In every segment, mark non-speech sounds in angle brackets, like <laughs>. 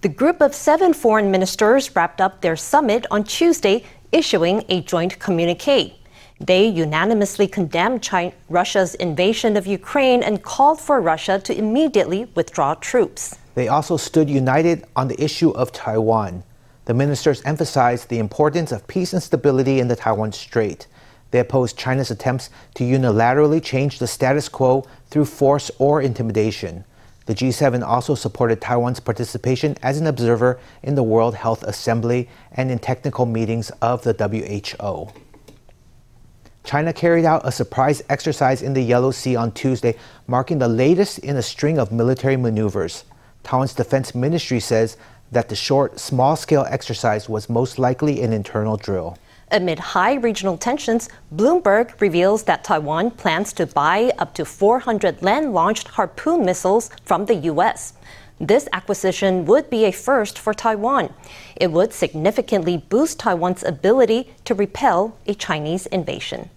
The group of seven foreign ministers wrapped up their summit on Tuesday, issuing a joint communique. They unanimously condemned China, Russia's invasion of Ukraine and called for Russia to immediately withdraw troops. They also stood united on the issue of Taiwan. The ministers emphasized the importance of peace and stability in the Taiwan Strait. They opposed China's attempts to unilaterally change the status quo through force or intimidation. The G7 also supported Taiwan's participation as an observer in the World Health Assembly and in technical meetings of the WHO. China carried out a surprise exercise in the Yellow Sea on Tuesday, marking the latest in a string of military maneuvers. Taiwan's defense ministry says that the short, small scale exercise was most likely an internal drill. Amid high regional tensions, Bloomberg reveals that Taiwan plans to buy up to 400 land launched Harpoon missiles from the U.S. This acquisition would be a first for Taiwan. It would significantly boost Taiwan's ability to repel a Chinese invasion.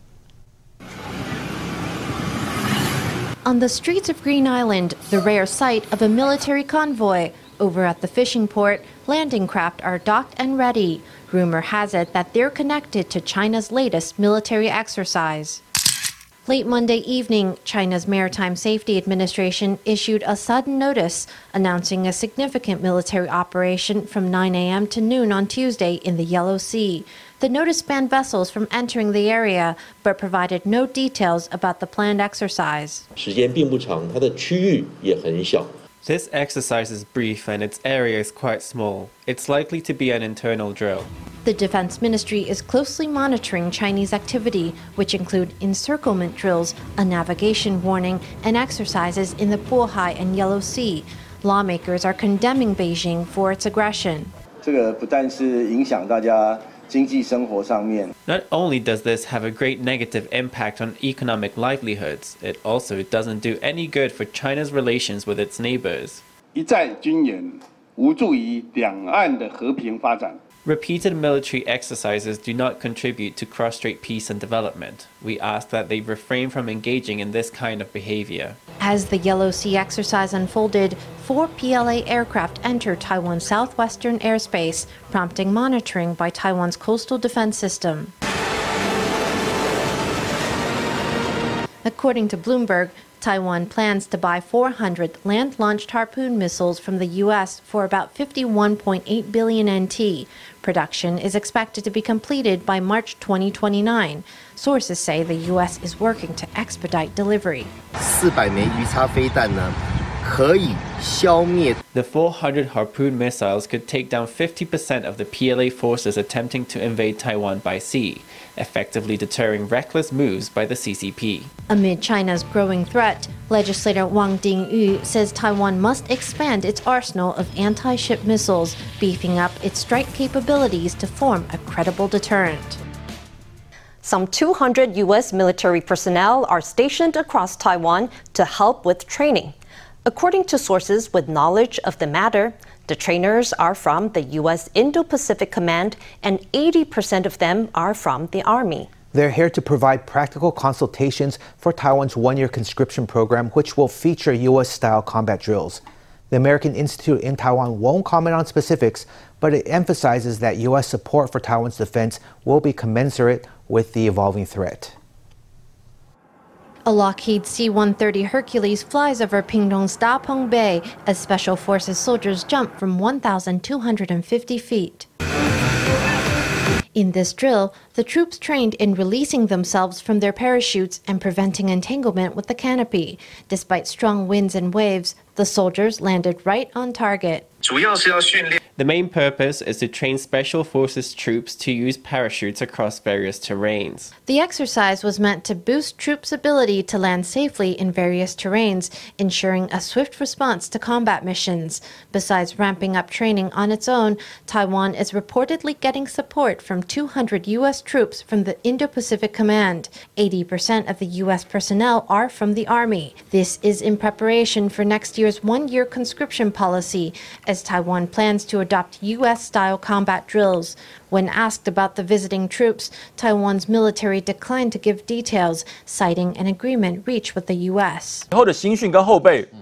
On the streets of Green Island, the rare sight of a military convoy, over at the fishing port, landing craft are docked and ready. Rumor has it that they're connected to China's latest military exercise. Late Monday evening, China's Maritime Safety Administration issued a sudden notice announcing a significant military operation from 9 a.m. to noon on Tuesday in the Yellow Sea. The notice banned vessels from entering the area but provided no details about the planned exercise. This exercise is brief and its area is quite small. It's likely to be an internal drill. The Defense Ministry is closely monitoring Chinese activity, which include encirclement drills, a navigation warning, and exercises in the Bohai and Yellow Sea. Lawmakers are condemning Beijing for its aggression. 这个不但是影响大家经济生活上面， Not only does this have a great negative impact on economic livelihoods, it also doesn't do any good for China's relations with its neighbors. 一再军演无助于两岸的和平发展。 Repeated military exercises do not contribute to cross-strait peace and development. We ask that they refrain from engaging in this kind of behavior. As the Yellow Sea exercise unfolded, four PLA aircraft entered Taiwan's southwestern airspace, prompting monitoring by Taiwan's coastal defense system. According to Bloomberg, Taiwan plans to buy 400 land launched Harpoon missiles from the U.S. for about 51.8 billion NT. Production is expected to be completed by March 2029. Sources say the U.S. is working to expedite delivery. 四百枚鱼叉飞弹呢，可以消灭 The 400 Harpoon missiles could take down 50% of the PLA forces attempting to invade Taiwan by sea, effectively deterring reckless moves by the CCP. Amid China's growing threat, legislator Wang Dingyu says Taiwan must expand its arsenal of anti ship missiles, beefing up its strike capabilities to form a credible deterrent. Some 200 U.S. military personnel are stationed across Taiwan to help with training. According to sources with knowledge of the matter, the trainers are from the U.S. Indo Pacific Command, and 80% of them are from the Army. They're here to provide practical consultations for Taiwan's one year conscription program, which will feature U.S. style combat drills. The American Institute in Taiwan won't comment on specifics, but it emphasizes that U.S. support for Taiwan's defense will be commensurate with the evolving threat. A Lockheed C 130 Hercules flies over Pingdong's Dapeng Bay as Special Forces soldiers jump from 1,250 feet. In this drill, the troops trained in releasing themselves from their parachutes and preventing entanglement with the canopy. Despite strong winds and waves, the soldiers landed right on target. The main purpose is to train Special Forces troops to use parachutes across various terrains. The exercise was meant to boost troops' ability to land safely in various terrains, ensuring a swift response to combat missions. Besides ramping up training on its own, Taiwan is reportedly getting support from 200 U.S. troops from the Indo Pacific Command. 80% of the U.S. personnel are from the Army. This is in preparation for next year's one year conscription policy, as Taiwan plans to adopt U.S. style combat drills. When asked about the visiting troops, Taiwan's military declined to give details, citing an agreement reached with the U.S.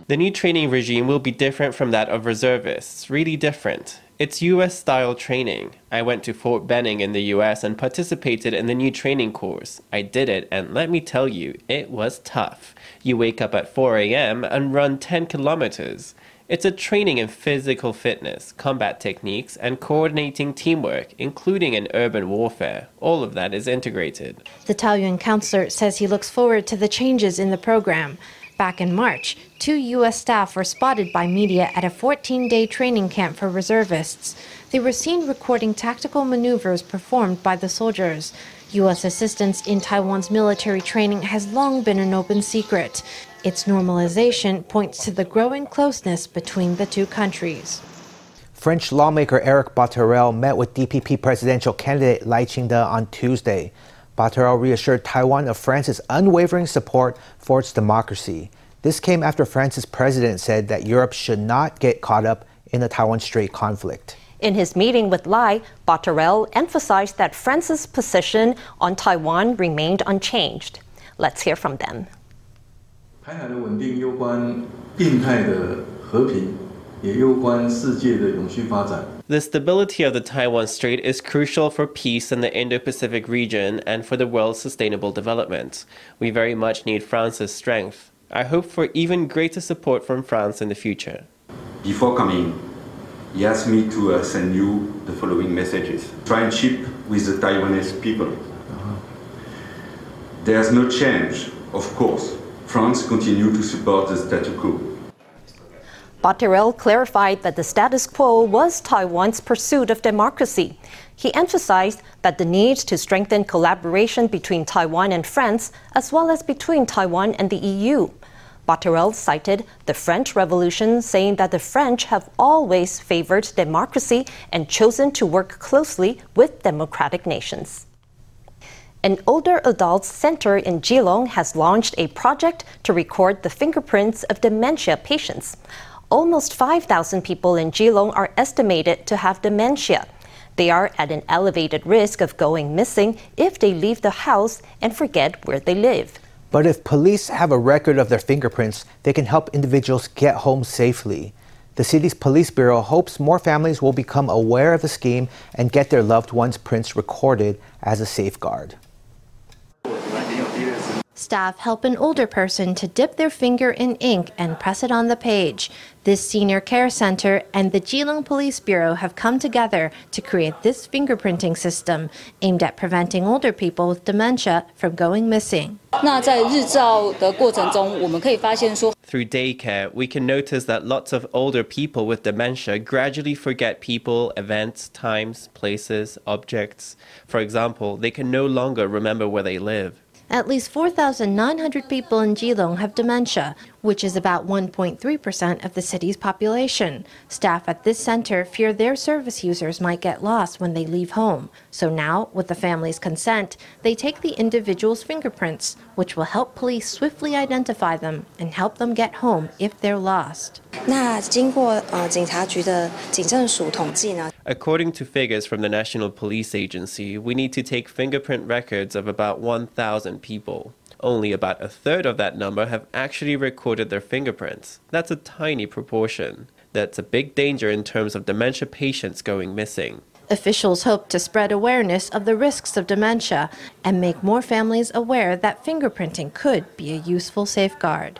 The new training regime will be different from that of reservists, really different. It's US style training. I went to Fort Benning in the US and participated in the new training course. I did it, and let me tell you, it was tough. You wake up at 4 a.m. and run 10 kilometers. It's a training in physical fitness, combat techniques, and coordinating teamwork, including in urban warfare. All of that is integrated. The Taoyuan counselor says he looks forward to the changes in the program. Back in March, two U.S. staff were spotted by media at a 14 day training camp for reservists. They were seen recording tactical maneuvers performed by the soldiers. U.S. assistance in Taiwan's military training has long been an open secret. Its normalization points to the growing closeness between the two countries. French lawmaker Eric Bothorel met with DPP presidential candidate Lai Ching-te on Tuesday. Bothorel reassured Taiwan of France's unwavering support for its democracy. This came after France's president said that Europe should not get caught up in the Taiwan Strait conflict. In his meeting with Lai, Bothorel emphasized that France's position on Taiwan remained unchanged. Let's hear from them. 台海的稳定攸关印太的和平，也攸关世界的永续发展。 The stability of the Taiwan Strait is crucial for peace in the Indo Pacific region and for the world's sustainable development. We very much need France's strength. I hope for even greater support from France in the future. Before coming, he asked me to uh, send you the following messages. Friendship with the Taiwanese people. There's no change, of course. France continue to support the status quo. Bothorel clarified that the status quo was Taiwan's pursuit of democracy. He emphasized that the need to strengthen collaboration between Taiwan and France, as well as between Taiwan and the EU. Bothorel cited the French Revolution, saying that the French have always favored democracy and chosen to work closely with democratic nations. An older adults center in Keelung has launched a project to record the fingerprints of dementia patients. Almost 5,000 people in Keelung are estimated to have dementia. They are at an elevated risk of going missing if they leave the house and forget where they live. But if police have a record of their fingerprints, they can help individuals get home safely. The city's police bureau hopes more families will become aware of the scheme and get their loved ones' prints recorded as a safeguard. Thank you. Staff help an older person to dip their finger in ink and press it on the page. This senior care center and the Keelung Police Bureau have come together to create this fingerprinting system aimed at preventing older people with dementia from going missing. Through daycare, we can notice that lots of older people with dementia gradually forget people, events, times, places, objects. For example, they can no longer remember where they live. At least 4,900 people in Keelung have dementia, which is about 1.3% of the city's population. Staff at this center fear their service users might get lost when they leave home. So now, with the family's consent, they take the individual's fingerprints, which will help police swiftly identify them and help them get home if they're lost. According to figures from the National Police Agency, we need to take fingerprint records of about 1,000 people. Only about a third of that number have actually recorded their fingerprints. That's a tiny proportion. That's a big danger in terms of dementia patients going missing. Officials hope to spread awareness of the risks of dementia and make more families aware that fingerprinting could be a useful safeguard.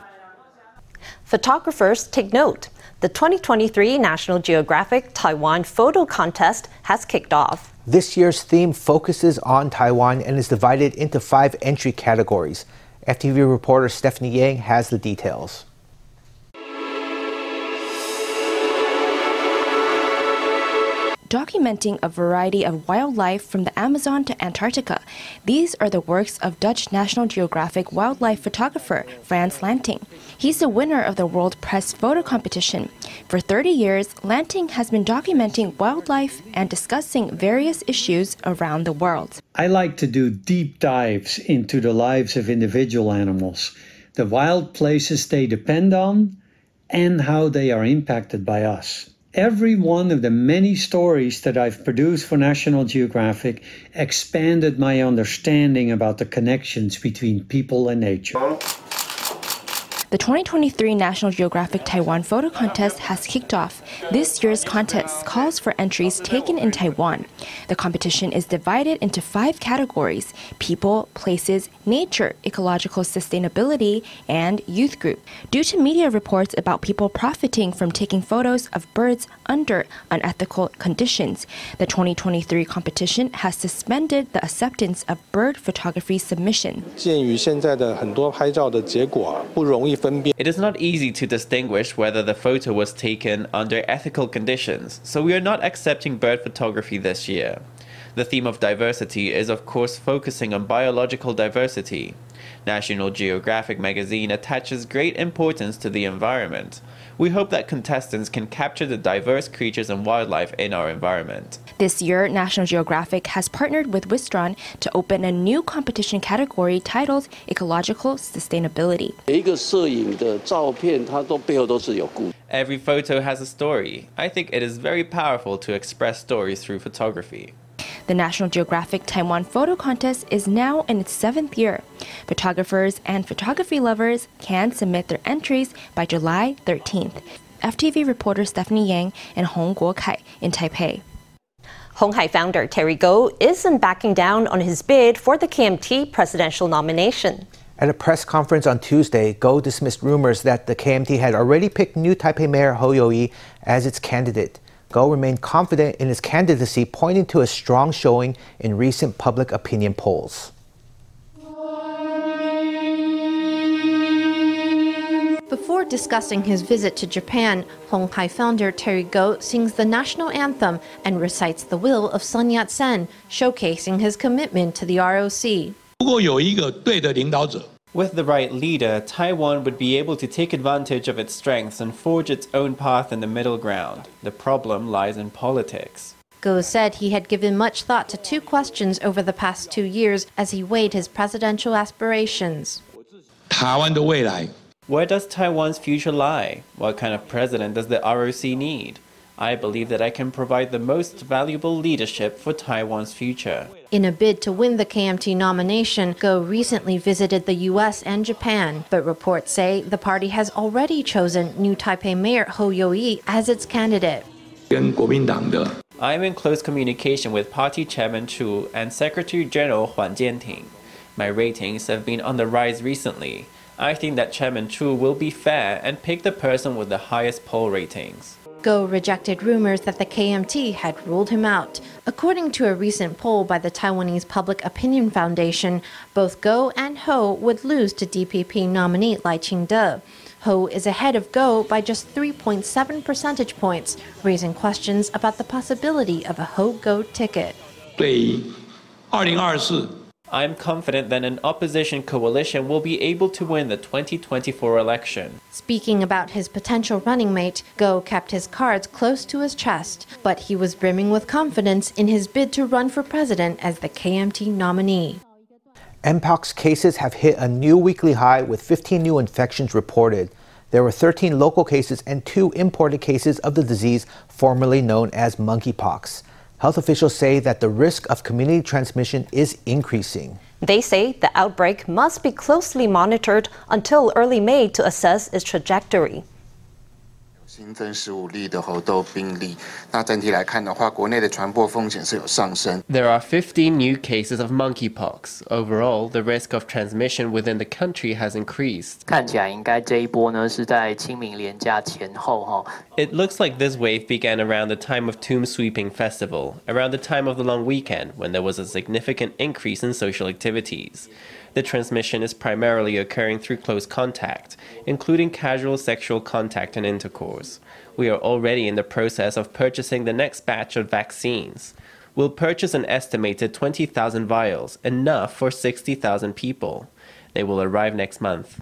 Photographers take note. The 2023 National Geographic Taiwan Photo Contest has kicked off. This year's theme focuses on Taiwan and is divided into five entry categories. FTV reporter Stephanie Yang has the details. Documenting a variety of wildlife from the Amazon to Antarctica. These are the works of Dutch National Geographic wildlife photographer Frans Lanting. He's the winner of the World Press Photo Competition. For 30 years, Lanting has been documenting wildlife and discussing various issues around the world. I like to do deep dives into the lives of individual animals, the wild places they depend on, and how they are impacted by us. Every one of the many stories that I've produced for National Geographic expanded my understanding about the connections between people and nature. The 2023 National Geographic Taiwan Photo Contest has kicked off. This year's contest calls for entries taken in Taiwan. The competition is divided into five categories people, places, nature, ecological sustainability, and youth group. Due to media reports about people profiting from taking photos of birds under unethical conditions, the 2023 competition has suspended the acceptance of bird photography submission. 鉴于现在的很多拍照的结果不容易 it is not easy to distinguish whether the photo was taken under ethical conditions, so we are not accepting bird photography this year. The theme of diversity is, of course, focusing on biological diversity. National Geographic magazine attaches great importance to the environment. We hope that contestants can capture the diverse creatures and wildlife in our environment. This year, National Geographic has partnered with Wistron to open a new competition category titled Ecological Sustainability. Every photo has a story. I think it is very powerful to express stories through photography. The National Geographic Taiwan Photo Contest is now in its seventh year. Photographers and photography lovers can submit their entries by July 13th. FTV reporter Stephanie Yang and Hong Guokai in Taipei. Hong Hai founder Terry Gou isn't backing down on his bid for the KMT presidential nomination. At a press conference on Tuesday, Gou dismissed rumors that the KMT had already picked new Taipei Mayor Hou You-yi as its candidate. Gou remained confident in his candidacy, pointing to a strong showing in recent public opinion polls. Before discussing his visit to Japan, Hong Hai founder Terry Gou sings the national anthem and recites the will of Sun Yat sen, showcasing his commitment to the ROC. 如果有一个对的领导者，，with the right leader, Taiwan would be able to take advantage of its strengths and forge its own path in the middle ground. The problem lies in politics. Gou said he had given much thought to two questions over the past two years as he weighed his presidential aspirations. Where does Taiwan's future lie? What kind of president does the ROC need? I believe that I can provide the most valuable leadership for Taiwan's future. In a bid to win the KMT nomination, Gou recently visited the U.S. and Japan, but reports say the party has already chosen new Taipei Mayor Hou You-yi as its candidate. I am in close communication with Party Chairman Chu and Secretary General Huang Jianting. My ratings have been on the rise recently. I think that Chairman Chu will be fair and pick the person with the highest poll ratings. Gou rejected rumors that the KMT had ruled him out. According to a recent poll by the Taiwanese Public Opinion Foundation, both Gou and Hou would lose to DPP nominee Lai Ching-te. Hou is ahead of Gou by just 3.7 percentage points, raising questions about the possibility of a Hou-Gou ticket. 对2024 I'm confident that an opposition coalition will be able to win the 2024 election. Speaking about his potential running mate, Gou kept his cards close to his chest, but he was brimming with confidence in his bid to run for president as the KMT nominee. Mpox cases have hit a new weekly high with 15 new infections reported. There were 13 local cases and two imported cases of the disease formerly known as monkeypox. Health officials say that the risk of community transmission is increasing. They say the outbreak must be closely monitored until early May to assess its trajectory. 新增十五例的猴痘病例。那整体来看的话，国内的传播风险是有上升。There are 15 new cases of monkeypox. Overall, the risk of transmission within the country has increased. 看起来应该这一波呢是在清明连假前后哈。It looks like this wave began around the time of Tomb Sweeping Festival, around the time of the long weekend when there was a significant increase in social activities. The transmission is primarily occurring through close contact, including casual sexual contact and intercourse. We are already in the process of purchasing the next batch of vaccines. We'll purchase an estimated 20,000 vials, enough for 60,000 people. They will arrive next month.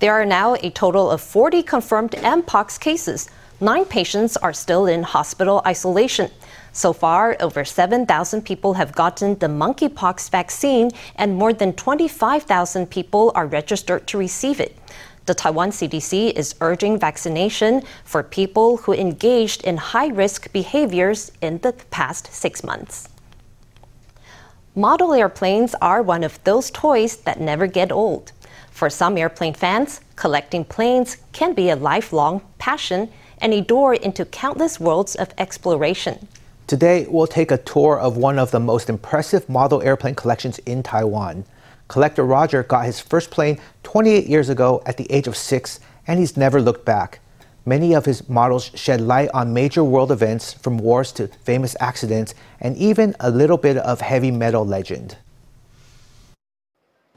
There are now a total of 40 confirmed Mpox cases. Nine patients are still in hospital isolation. So far, over 7,000 people have gotten the monkeypox vaccine, and more than 25,000 people are registered to receive it. The Taiwan CDC is urging vaccination for people who engaged in high risk behaviors in the past six months. Model airplanes are one of those toys that never get old. For some airplane fans, collecting planes can be a lifelong passion and a door into countless worlds of exploration. Today, we'll take a tour of one of the most impressive model airplane collections in Taiwan. Collector Roger got his first plane 28 years ago at the age of six, and he's never looked back. Many of his models shed light on major world events, from wars to famous accidents, and even a little bit of heavy metal legend.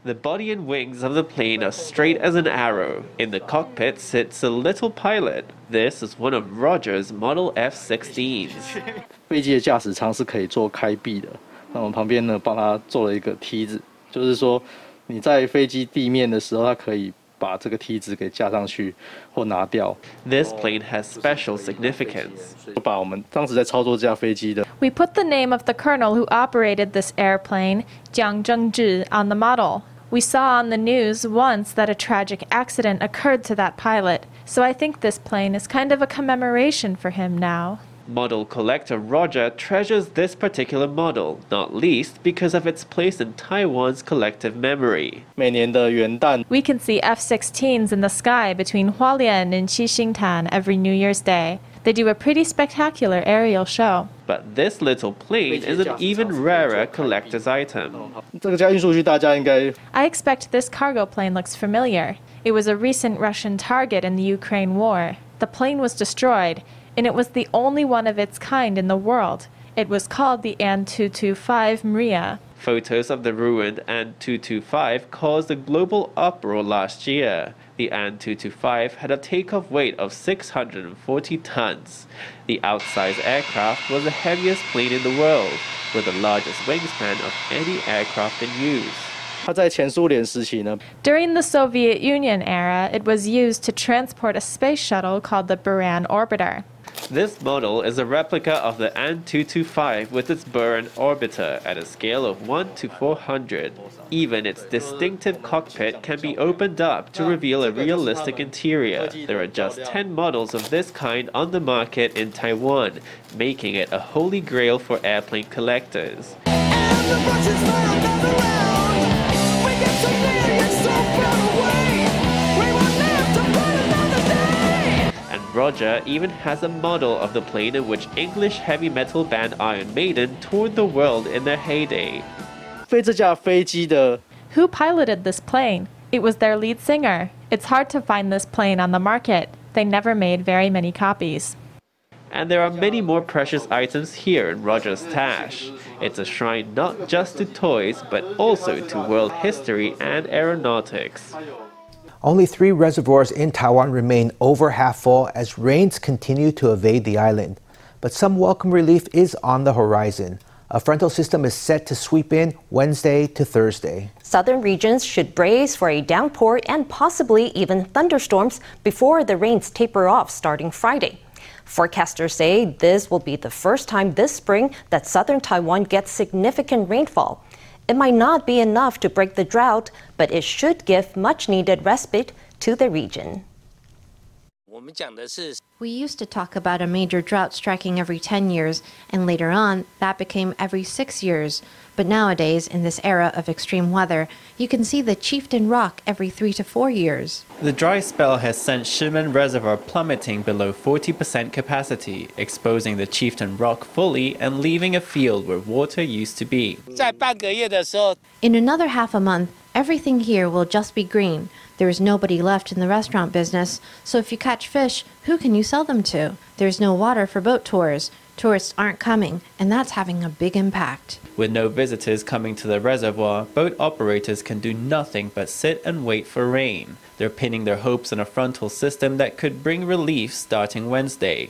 The body and wings of the plane are straight as an arrow. In the cockpit sits a little pilot. This is one of Roger's Model F-16s. <laughs> 飞机的驾驶舱是可以做开闭的，那我们旁边呢帮它做了一个梯子，就是说你在飞机地面的时候，它可以把这个梯子给架上去或拿掉。 This plane has special significance. 把我们当时在操作这架飞机的 We put the name of the colonel who operated this airplane, Jiang Zhengzhi, on the model. We saw on the news once that a tragic accident occurred to that pilot, so I think this plane is kind of a commemoration for him now. Model collector Roger treasures this particular model, not least because of its place in Taiwan's collective memory. We can see F 16s in the sky between Hualien and Qixingtan every New Year's Day, they do a pretty spectacular aerial show. But this little plane is an even rarer collector's item. I expect this cargo plane looks familiar. It was a recent Russian target in the Ukraine war. The plane was destroyed, and it was the only one of its kind in the world. It was called the An 225 Mriya. Photos of the ruined An 225 caused a global uproar last year. The An 225 had a takeoff weight of 640 tons. The outsized aircraft was the heaviest plane in the world, with the largest wingspan of any aircraft in use. During the Soviet Union era, it was used to transport a space shuttle called the Buran orbiter. This model is a replica of the An 225 with its Buran orbiter at a scale of 1 to 400. Even its distinctive cockpit can be opened up to reveal a realistic interior. There are just 10 models of this kind on the market in Taiwan, making it a holy grail for airplane collectors. Roger even has a model of the plane in which English heavy metal band Iron Maiden toured the world in their heyday. 飞这架飞机的 Who piloted this plane? It was their lead singer. It's hard to find this plane on the market. They never made very many copies. And there are many more precious items here in Roger's Tash. It's a shrine not just to toys, but also to world history and aeronautics. Only three reservoirs in Taiwan remain over half full as rains continue to evade the island. But some welcome relief is on the horizon. A frontal system is set to sweep in Wednesday to Thursday. Southern regions should brace for a downpour and possibly even thunderstorms before the rains taper off starting Friday. Forecasters say this will be the first time this spring that southern Taiwan gets significant rainfall. It might not be enough to break the drought, but it should give much needed respite to the region. We used to talk about a major drought striking every 10 years, and later on, that became every six years. But nowadays, in this era of extreme weather, you can see the Chieftain Rock every three to four years. The dry spell has sent Shimen Reservoir plummeting below 40% capacity, exposing the Chieftain Rock fully and leaving a field where water used to be. In another half a month, everything here will just be green. There is nobody left in the restaurant business, so if you catch fish, Who can you sell them to? There's no water for boat tours. Tourists aren't coming, and that's having a big impact. With no visitors coming to the reservoir, boat operators can do nothing but sit and wait for rain. They're pinning their hopes on a frontal system that could bring relief starting Wednesday.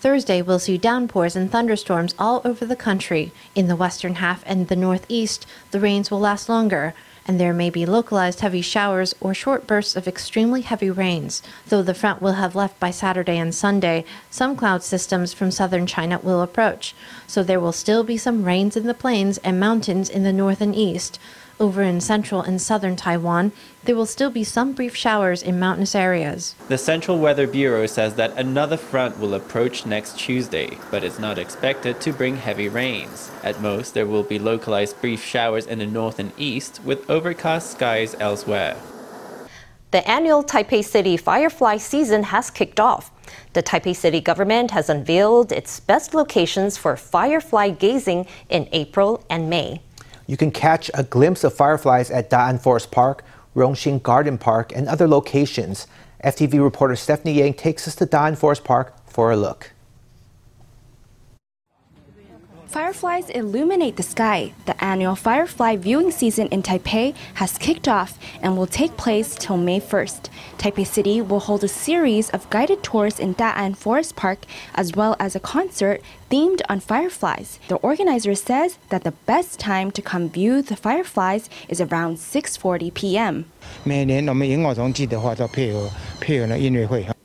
Thursday will see downpours and thunderstorms all over the country. In the western half and the northeast, the rains will last longer and there may be localized heavy showers or short bursts of extremely heavy rains. Though the front will have left by Saturday and Sunday, some cloud systems from southern China will approach, so there will still be some rains in the plains and mountains in the north and east. Over in central and southern Taiwan, there will still be some brief showers in mountainous areas. The Central Weather Bureau says that another front will approach next Tuesday, but it's not expected to bring heavy rains. At most, there will be localized brief showers in the north and east, with overcast skies elsewhere. The annual Taipei City Firefly season has kicked off. The Taipei City government has unveiled its best locations for firefly gazing in April and May. You can catch a glimpse of fireflies at Da'an Forest Park, Rongxing Garden Park, and other locations. FTV reporter Stephanie Yang takes us to Da'an Forest Park for a look. Fireflies illuminate the sky. The annual firefly viewing season in Taipei has kicked off and will take place till May 1st. Taipei City will hold a series of guided tours in Da'an Forest Park as well as a concert themed on fireflies. The organizer says that the best time to come view the fireflies is around 6:40 p.m.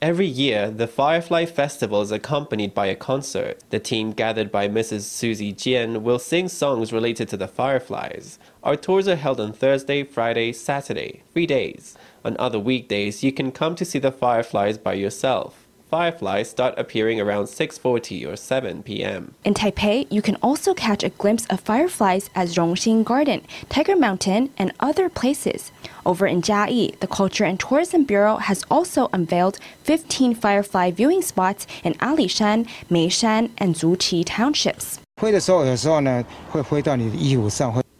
Every year, the Firefly Festival is accompanied by a concert. The team gathered by Mrs. Susie Jian will sing songs related to the fireflies. Our tours are held on Thursday, Friday, Saturday, three days. On other weekdays, you can come to see the fireflies by yourself fireflies start appearing around 6:40 or 7 p.m. In Taipei, you can also catch a glimpse of fireflies at Rongxing Garden, Tiger Mountain, and other places. Over in Chiayi, the Culture and Tourism Bureau has also unveiled 15 firefly viewing spots in Alishan, Meishan, and Zuqi townships.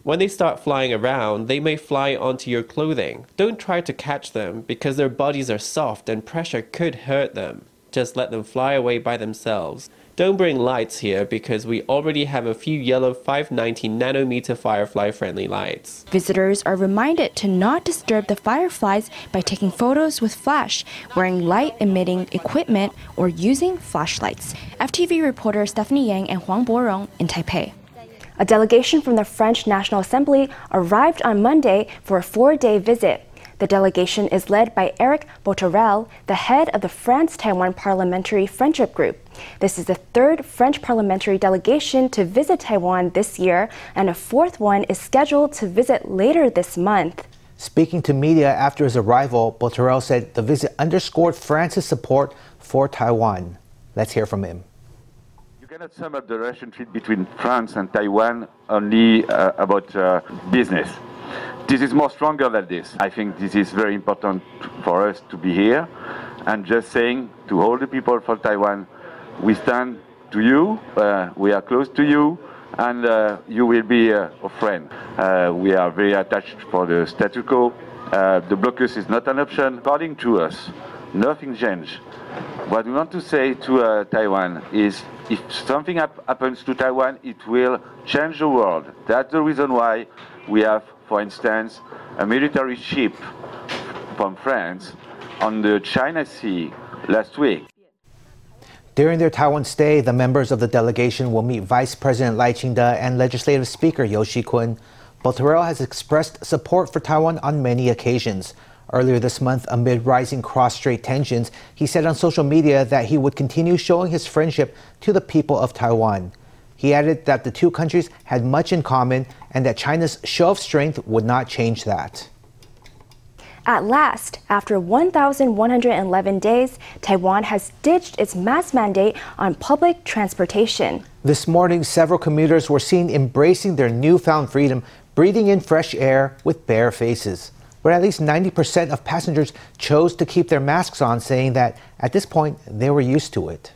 When they start flying around, they may fly onto your clothing. Don't try to catch them because their bodies are soft and pressure could hurt them just let them fly away by themselves. Don't bring lights here because we already have a few yellow 590 nanometer firefly friendly lights. Visitors are reminded to not disturb the fireflies by taking photos with flash, wearing light emitting equipment, or using flashlights. FTV reporter Stephanie Yang and Huang Borong in Taipei. A delegation from the French National Assembly arrived on Monday for a four day visit. The delegation is led by Eric Bothorel, the head of the France Taiwan Parliamentary Friendship Group. This is the third French parliamentary delegation to visit Taiwan this year, and a fourth one is scheduled to visit later this month. Speaking to media after his arrival, Bothorel said the visit underscored France's support for Taiwan. Let's hear from him. You cannot sum up the relationship between France and Taiwan only uh, about uh, business this is more stronger than this. I think this is very important for us to be here and just saying to all the people from Taiwan, we stand to you, uh, we are close to you, and uh, you will be uh, a friend. Uh, we are very attached for the status quo. Uh, the blocus is not an option. According to us, nothing changed. What we want to say to uh, Taiwan is if something happens to Taiwan, it will change the world. That's the reason why we have for instance, a military ship from France on the China Sea last week. During their Taiwan stay, the members of the delegation will meet Vice President Lai Ching-te and Legislative Speaker You Si-kun. Bothorel has expressed support for Taiwan on many occasions. Earlier this month, amid rising cross-strait tensions, he said on social media that he would continue showing his friendship to the people of Taiwan. He added that the two countries had much in common and that China's show of strength would not change that. At last, after 1,111 days, Taiwan has ditched its mask mandate on public transportation. This morning, several commuters were seen embracing their newfound freedom, breathing in fresh air with bare faces. But at least 90% of passengers chose to keep their masks on, saying that at this point they were used to it.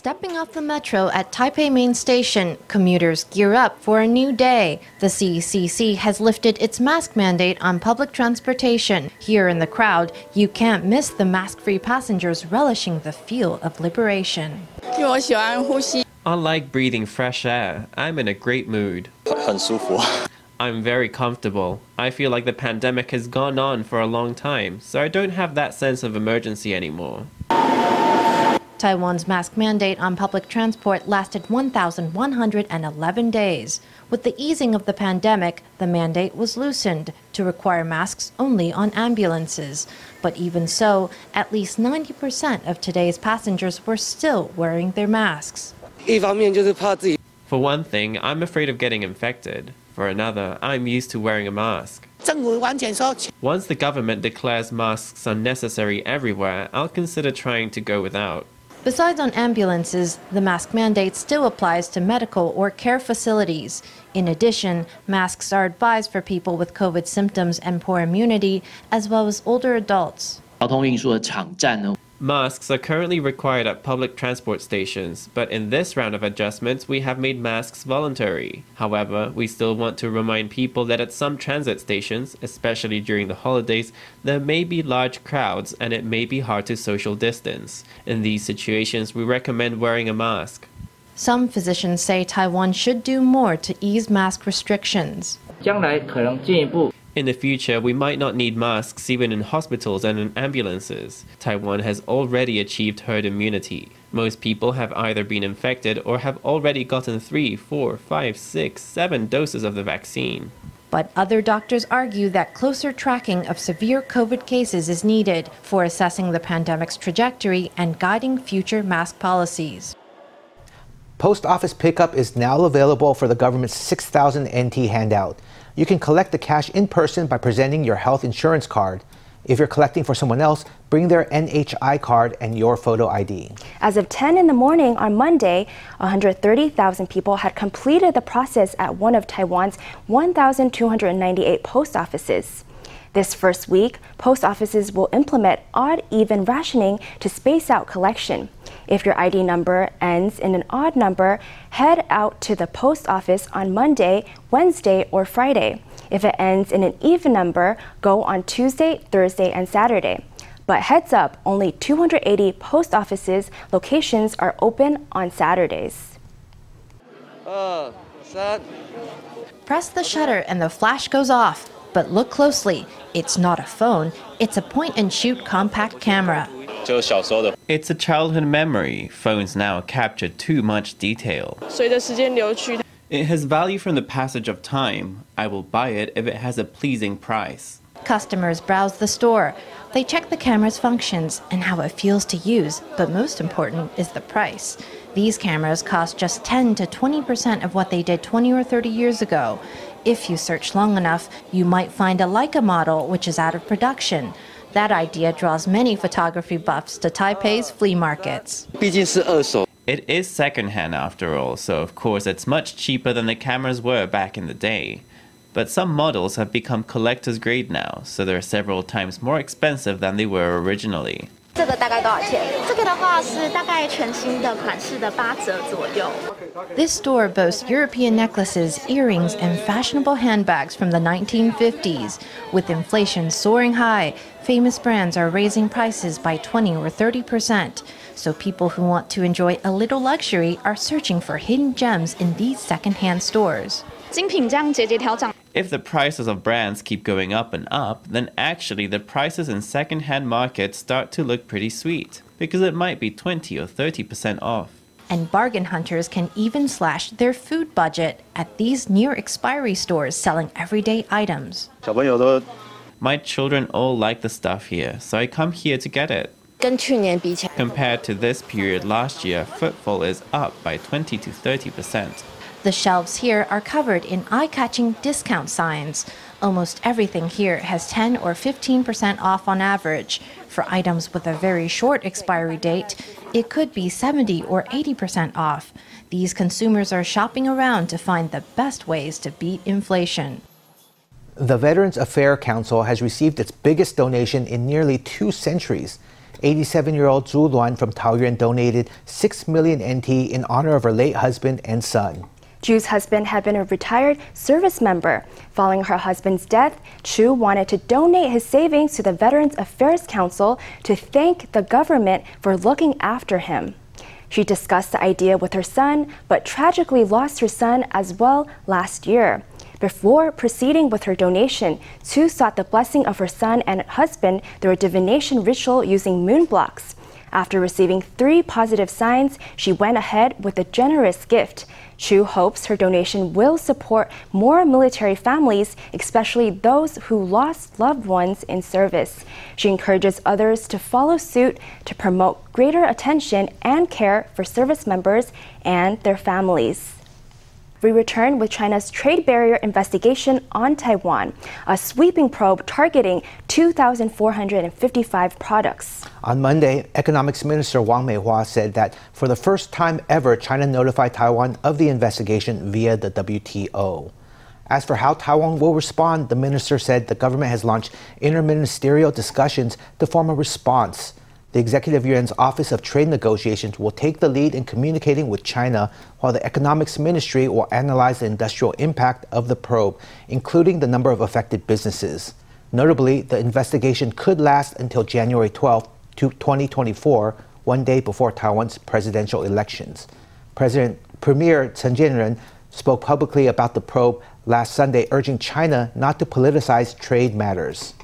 Stepping off the metro at Taipei Main Station, commuters gear up for a new day. The CCC has lifted its mask mandate on public transportation. Here in the crowd, you can't miss the mask free passengers relishing the feel of liberation. I like breathing fresh air. I'm in a great mood. I'm very comfortable. I feel like the pandemic has gone on for a long time, so I don't have that sense of emergency anymore. Taiwan's mask mandate on public transport lasted 1,111 days. With the easing of the pandemic, the mandate was loosened to require masks only on ambulances. But even so, at least 90% of today's passengers were still wearing their masks. For one thing, I'm afraid of getting infected. For another, I'm used to wearing a mask. Once the government declares masks unnecessary everywhere, I'll consider trying to go without. Besides on ambulances, the mask mandate still applies to medical or care facilities. In addition, masks are advised for people with COVID symptoms and poor immunity, as well as older adults. 交通运输的场站呢， Masks are currently required at public transport stations, but in this round of adjustments, we have made masks voluntary. However, we still want to remind people that at some transit stations, especially during the holidays, there may be large crowds and it may be hard to social distance. In these situations, we recommend wearing a mask. Some physicians say Taiwan should do more to ease mask restrictions. 将来可能进一步 in the future, we might not need masks even in hospitals and in ambulances. Taiwan has already achieved herd immunity. Most people have either been infected or have already gotten three, four, five, six, seven doses of the vaccine. But other doctors argue that closer tracking of severe COVID cases is needed for assessing the pandemic's trajectory and guiding future mask policies. Post office pickup is now available for the government's 6,000 NT handout. You can collect the cash in person by presenting your health insurance card. If you're collecting for someone else, bring their NHI card and your photo ID. As of 10 in the morning on Monday, 130,000 people had completed the process at one of Taiwan's 1,298 post offices. This first week, post offices will implement odd even rationing to space out collection. If your ID number ends in an odd number, head out to the post office on Monday, Wednesday, or Friday. If it ends in an even number, go on Tuesday, Thursday, and Saturday. But heads up, only 280 post offices locations are open on Saturdays. Press the shutter and the flash goes off. But look closely. It's not a phone, it's a point and shoot compact camera. 就小时候的 It's a childhood memory. Phones now capture too much detail. 随着时间流去， It has value from the passage of time. I will buy it if it has a pleasing price. Customers browse the store. They check the camera's functions and how it feels to use, but most important is the price. These cameras cost just 10 to 20% of what they did 20 or 30 years ago. If you search long enough, you might find a Leica model which is out of production. That idea draws many photography buffs to Taipei's flea markets. 毕竟是二手， It is secondhand after all, so of course it's much cheaper than the cameras were back in the day. But some models have become collector's grade now, so they're several times more expensive than they were originally. 这个大概多少钱？这个的话是大概全新的款式的八折左右。 This store boasts European necklaces, earrings, and fashionable handbags from the 1950s. With inflation soaring high, famous brands are raising prices by 20 or 30%, so people who want to enjoy a little luxury are searching for hidden gems in these secondhand stores. If the prices of brands keep going up and up, then actually the prices in secondhand markets start to look pretty sweet, because it might be 20 or 30% off. And bargain hunters can even slash their food budget at these near expiry stores selling everyday items. My children all like the stuff here, so I come here to get it. Compared to this period last year, footfall is up by 20 to 30 percent. The shelves here are covered in eye catching discount signs. Almost everything here has 10 or 15% off on average. For items with a very short expiry date, it could be 70 or 80% off. These consumers are shopping around to find the best ways to beat inflation. The Veterans Affairs Council has received its biggest donation in nearly two centuries. 87 year old Zhu Luan from Taoyuan donated 6 million NT in honor of her late husband and son. Zhu's husband had been a retired service member. Following her husband's death, Chu wanted to donate his savings to the Veterans Affairs Council to thank the government for looking after him. She discussed the idea with her son, but tragically lost her son as well last year. Before proceeding with her donation, Chu sought the blessing of her son and husband through a divination ritual using moon blocks. After receiving three positive signs, she went ahead with a generous gift. Chu hopes her donation will support more military families, especially those who lost loved ones in service. She encourages others to follow suit to promote greater attention and care for service members and their families we return with China's trade barrier investigation on Taiwan, a sweeping probe targeting 2,455 products. On Monday, Economics Minister Wang Meihua said that for the first time ever, China notified Taiwan of the investigation via the WTO. As for how Taiwan will respond, the minister said the government has launched interministerial discussions to form a response. The Executive Yuan's Office of Trade Negotiations will take the lead in communicating with China, while the Economics Ministry will analyze the industrial impact of the probe, including the number of affected businesses. Notably, the investigation could last until January 12, 2024, one day before Taiwan's presidential elections. President Premier Chen Chien-jen spoke publicly about the probe last Sunday, urging China not to politicize trade matters.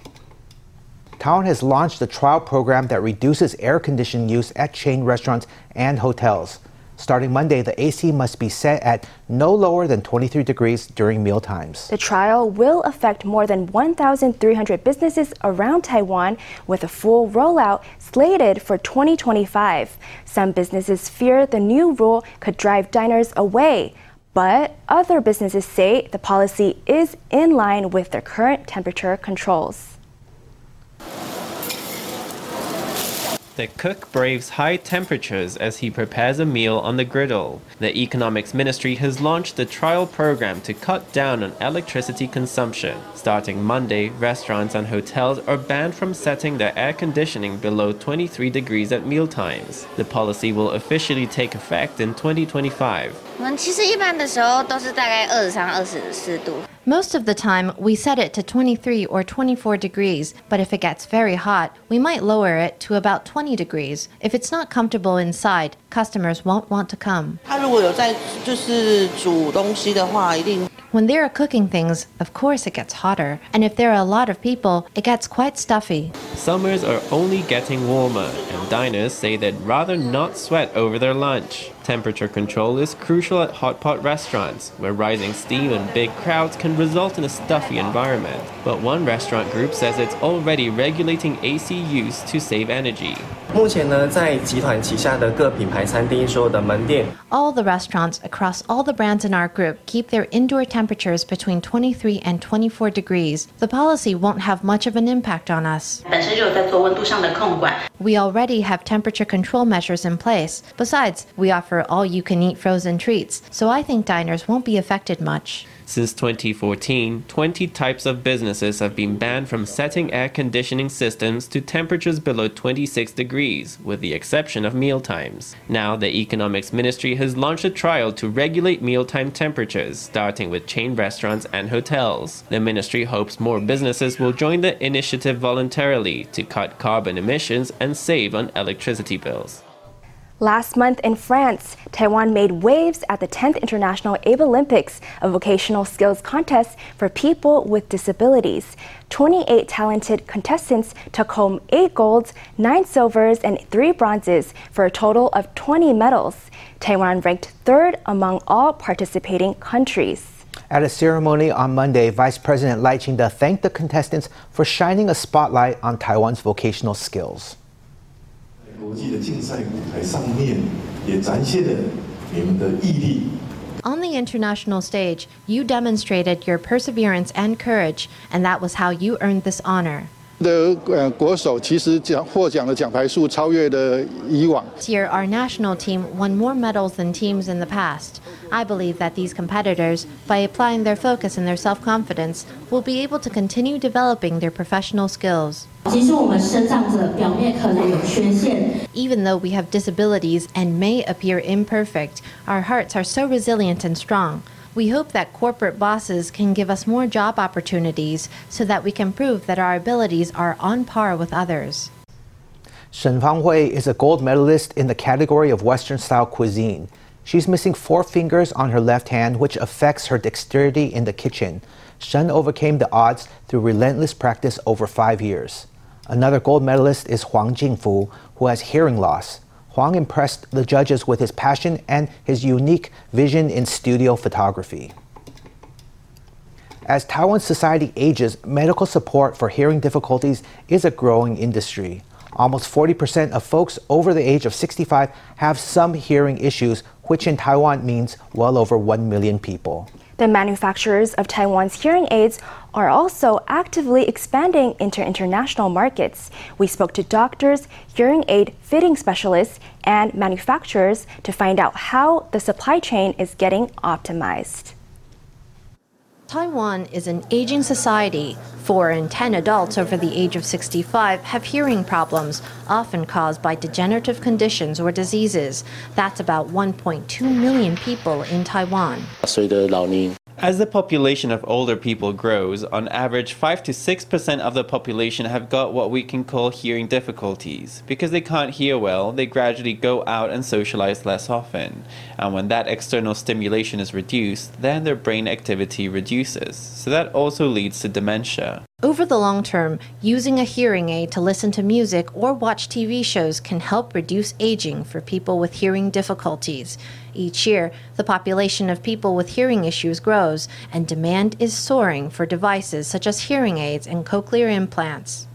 Taiwan has launched a trial program that reduces air conditioning use at chain restaurants and hotels. Starting Monday, the AC must be set at no lower than 23 degrees during meal times. The trial will affect more than 1,300 businesses around Taiwan, with a full rollout slated for 2025. Some businesses fear the new rule could drive diners away. But other businesses say the policy is in line with their current temperature controls. The cook braves high temperatures as he prepares a meal on the griddle. The Economics Ministry has launched a trial program to cut down on electricity consumption. Starting Monday, restaurants and hotels are banned from setting their air conditioning below 23 degrees at mealtimes. The policy will officially take effect in 2025. 我们其实一般的时候都是大概二十三、二十四度。 most of the time, we set it to 23 or 24 degrees, but if it gets very hot, we might lower it to about 20 degrees. If it's not comfortable inside, customers won't want to come. <laughs> When they're cooking things, of course it gets hotter, and if there are a lot of people, it gets quite stuffy. Summers are only getting warmer, and diners say they'd rather not sweat over their lunch. Temperature control is crucial at hot pot restaurants, where rising steam and big crowds can result in a stuffy environment. But one restaurant group says it's already regulating AC use to save energy. All the restaurants across all the brands in our group keep their indoor temperatures between 23 and 24 degrees. The policy won't have much of an impact on us. We already have temperature control measures in place. Besides, we offer all you can eat frozen treats, so I think diners won't be affected much. Since 2014, 20 types of businesses have been banned from setting air conditioning systems to temperatures below 26 degrees, with the exception of mealtimes. Now, the Economics Ministry has launched a trial to regulate mealtime temperatures, starting with chain restaurants and hotels. The ministry hopes more businesses will join the initiative voluntarily to cut carbon emissions and save on electricity bills. Last month in France, Taiwan made waves at the 10th International Abilympics, a vocational skills contest for people with disabilities. 28 talented contestants took home 8 golds, 9 silvers, and 3 bronzes for a total of 20 medals. Taiwan ranked third among all participating countries. At a ceremony on Monday, Vice President Lai Ching-te thanked the contestants for shining a spotlight on Taiwan's vocational skills. 国际的竞赛舞台上面，也展现了你们的毅力。On the international stage, you demonstrated your perseverance and courage, and that was how you earned this honor. 的呃国手其实奖获奖的奖牌数超越了以往。 This year, our national team won more medals than teams in the past. I believe that these competitors, by applying their focus and their self confidence, will be able to continue developing their professional skills. 即使我们生长者表面可能有缺陷， Even though we have disabilities and may appear imperfect, our hearts are so resilient and strong. We hope that corporate bosses can give us more job opportunities so that we can prove that our abilities are on par with others. Shen Fanghui is a gold medalist in the category of Western style cuisine. She's missing four fingers on her left hand, which affects her dexterity in the kitchen. Shen overcame the odds through relentless practice over five years. Another gold medalist is Huang Jingfu, who has hearing loss. Huang impressed the judges with his passion and his unique vision in studio photography. As Taiwan society ages, medical support for hearing difficulties is a growing industry. Almost 40% of folks over the age of 65 have some hearing issues, which in Taiwan means well over 1 million people. The manufacturers of Taiwan's hearing aids are also actively expanding into international markets. We spoke to doctors, hearing aid fitting specialists, and manufacturers to find out how the supply chain is getting optimized. Taiwan is an aging society. Four in 10 adults over the age of 65 have hearing problems, often caused by degenerative conditions or diseases. That's about 1.2 million people in Taiwan. 随着老龄 As the population of older people grows, on average 5 to 6% of the population have got what we can call hearing difficulties. Because they can't hear well, they gradually go out and socialize less often. And when that external stimulation is reduced, then their brain activity reduces. So that also leads to dementia. Over the long term, using a hearing aid to listen to music or watch TV shows can help reduce aging for people with hearing difficulties. Each year, the population of people with hearing issues grows, and demand is soaring for devices such as hearing aids and cochlear implants.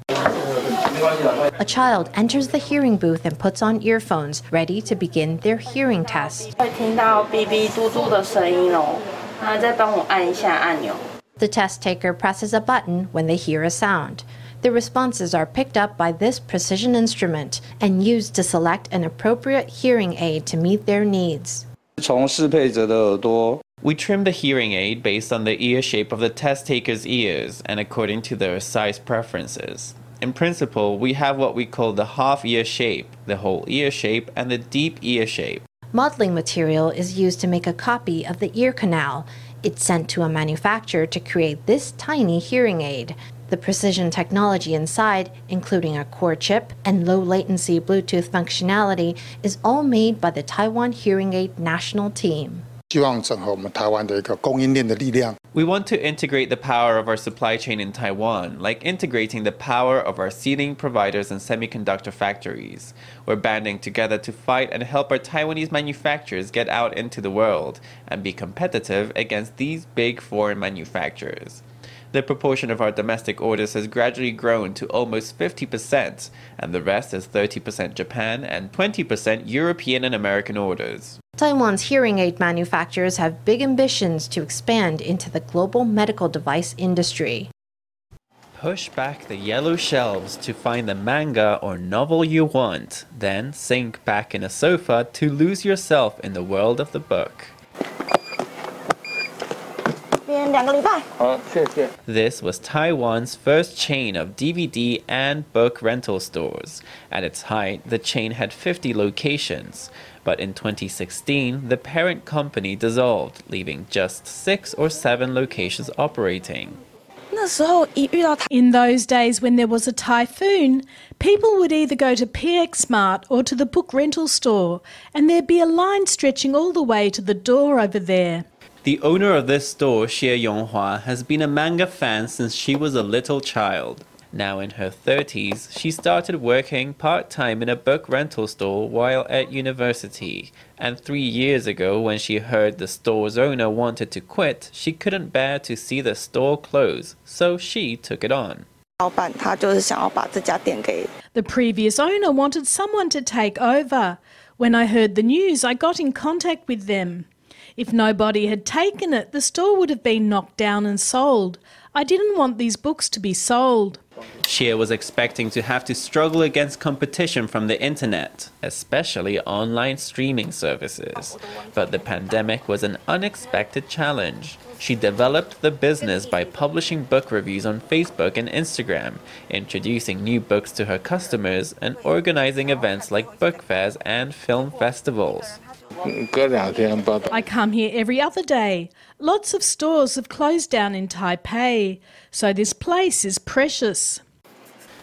A child enters the hearing booth and puts on earphones, ready to begin their hearing test. 会听到哔哔嘟嘟的声音哦，那再帮我按一下按钮。 the test taker presses a button when they hear a sound. The responses are picked up by this precision instrument and used to select an appropriate hearing aid to meet their needs. We trim the hearing aid based on the ear shape of the test taker's ears and according to their size preferences. In principle, we have what we call the half ear shape, the whole ear shape, and the deep ear shape. Modeling material is used to make a copy of the ear canal it's sent to a manufacturer to create this tiny hearing aid. The precision technology inside, including a core chip and low latency Bluetooth functionality, is all made by the Taiwan Hearing Aid National Team. 希望整合我们台湾的一个供应链的力量。 We want to integrate the power of our supply chain in Taiwan, like integrating the power of our seating providers and semiconductor factories. We're banding together to fight and help our Taiwanese manufacturers get out into the world and be competitive against these big foreign manufacturers. The proportion of our domestic orders has gradually grown to almost 50%, and the rest is 30% Japan and 20% European and American orders. Taiwan's hearing aid manufacturers have big ambitions to expand into the global medical device industry. Push back the yellow shelves to find the manga or novel you want, then sink back in a sofa to lose yourself in the world of the book. 边两个礼拜。好，谢谢。 This was Taiwan's first chain of DVD and book rental stores. At its height, the chain had 50 locations. But in 2016, the parent company dissolved, leaving just six or seven locations operating. In those days when there was a typhoon, people would either go to PX Smart or to the book rental store, and there'd be a line stretching all the way to the door over there. The owner of this store, Xie Yonghua, has been a manga fan since she was a little child. Now in her 30s, she started working part time in a book rental store while at university. And three years ago, when she heard the store's owner wanted to quit, she couldn't bear to see the store close, so she took it on. The previous owner wanted someone to take over. When I heard the news, I got in contact with them. If nobody had taken it, the store would have been knocked down and sold. I didn't want these books to be sold. Xie was expecting to have to struggle against competition from the internet, especially online streaming services. But the pandemic was an unexpected challenge. She developed the business by publishing book reviews on Facebook and Instagram, introducing new books to her customers, and organizing events like book fairs and film festivals. I come here every other day. Lots of stores have closed down in Taipei, so this place is precious.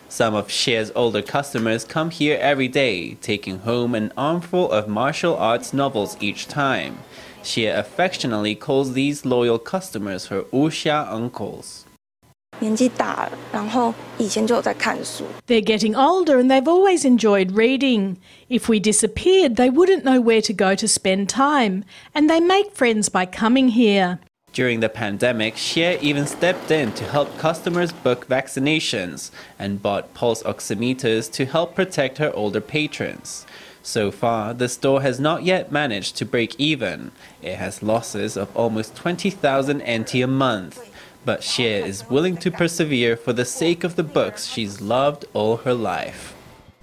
Some of Xie's older customers come here every day, taking home an armful of martial arts novels each time. Xie affectionately calls these loyal customers her wuxia uncles. They're getting older and they've always enjoyed reading. If we disappeared, they wouldn't know where to go to spend time, and they make friends by coming here. During the pandemic, Xie even stepped in to help customers book vaccinations and bought pulse oximeters to help protect her older patrons. So far, the store has not yet managed to break even. It has losses of almost 20,000 NT a month. But Xie is willing to persevere for the sake of the books she's loved all her life.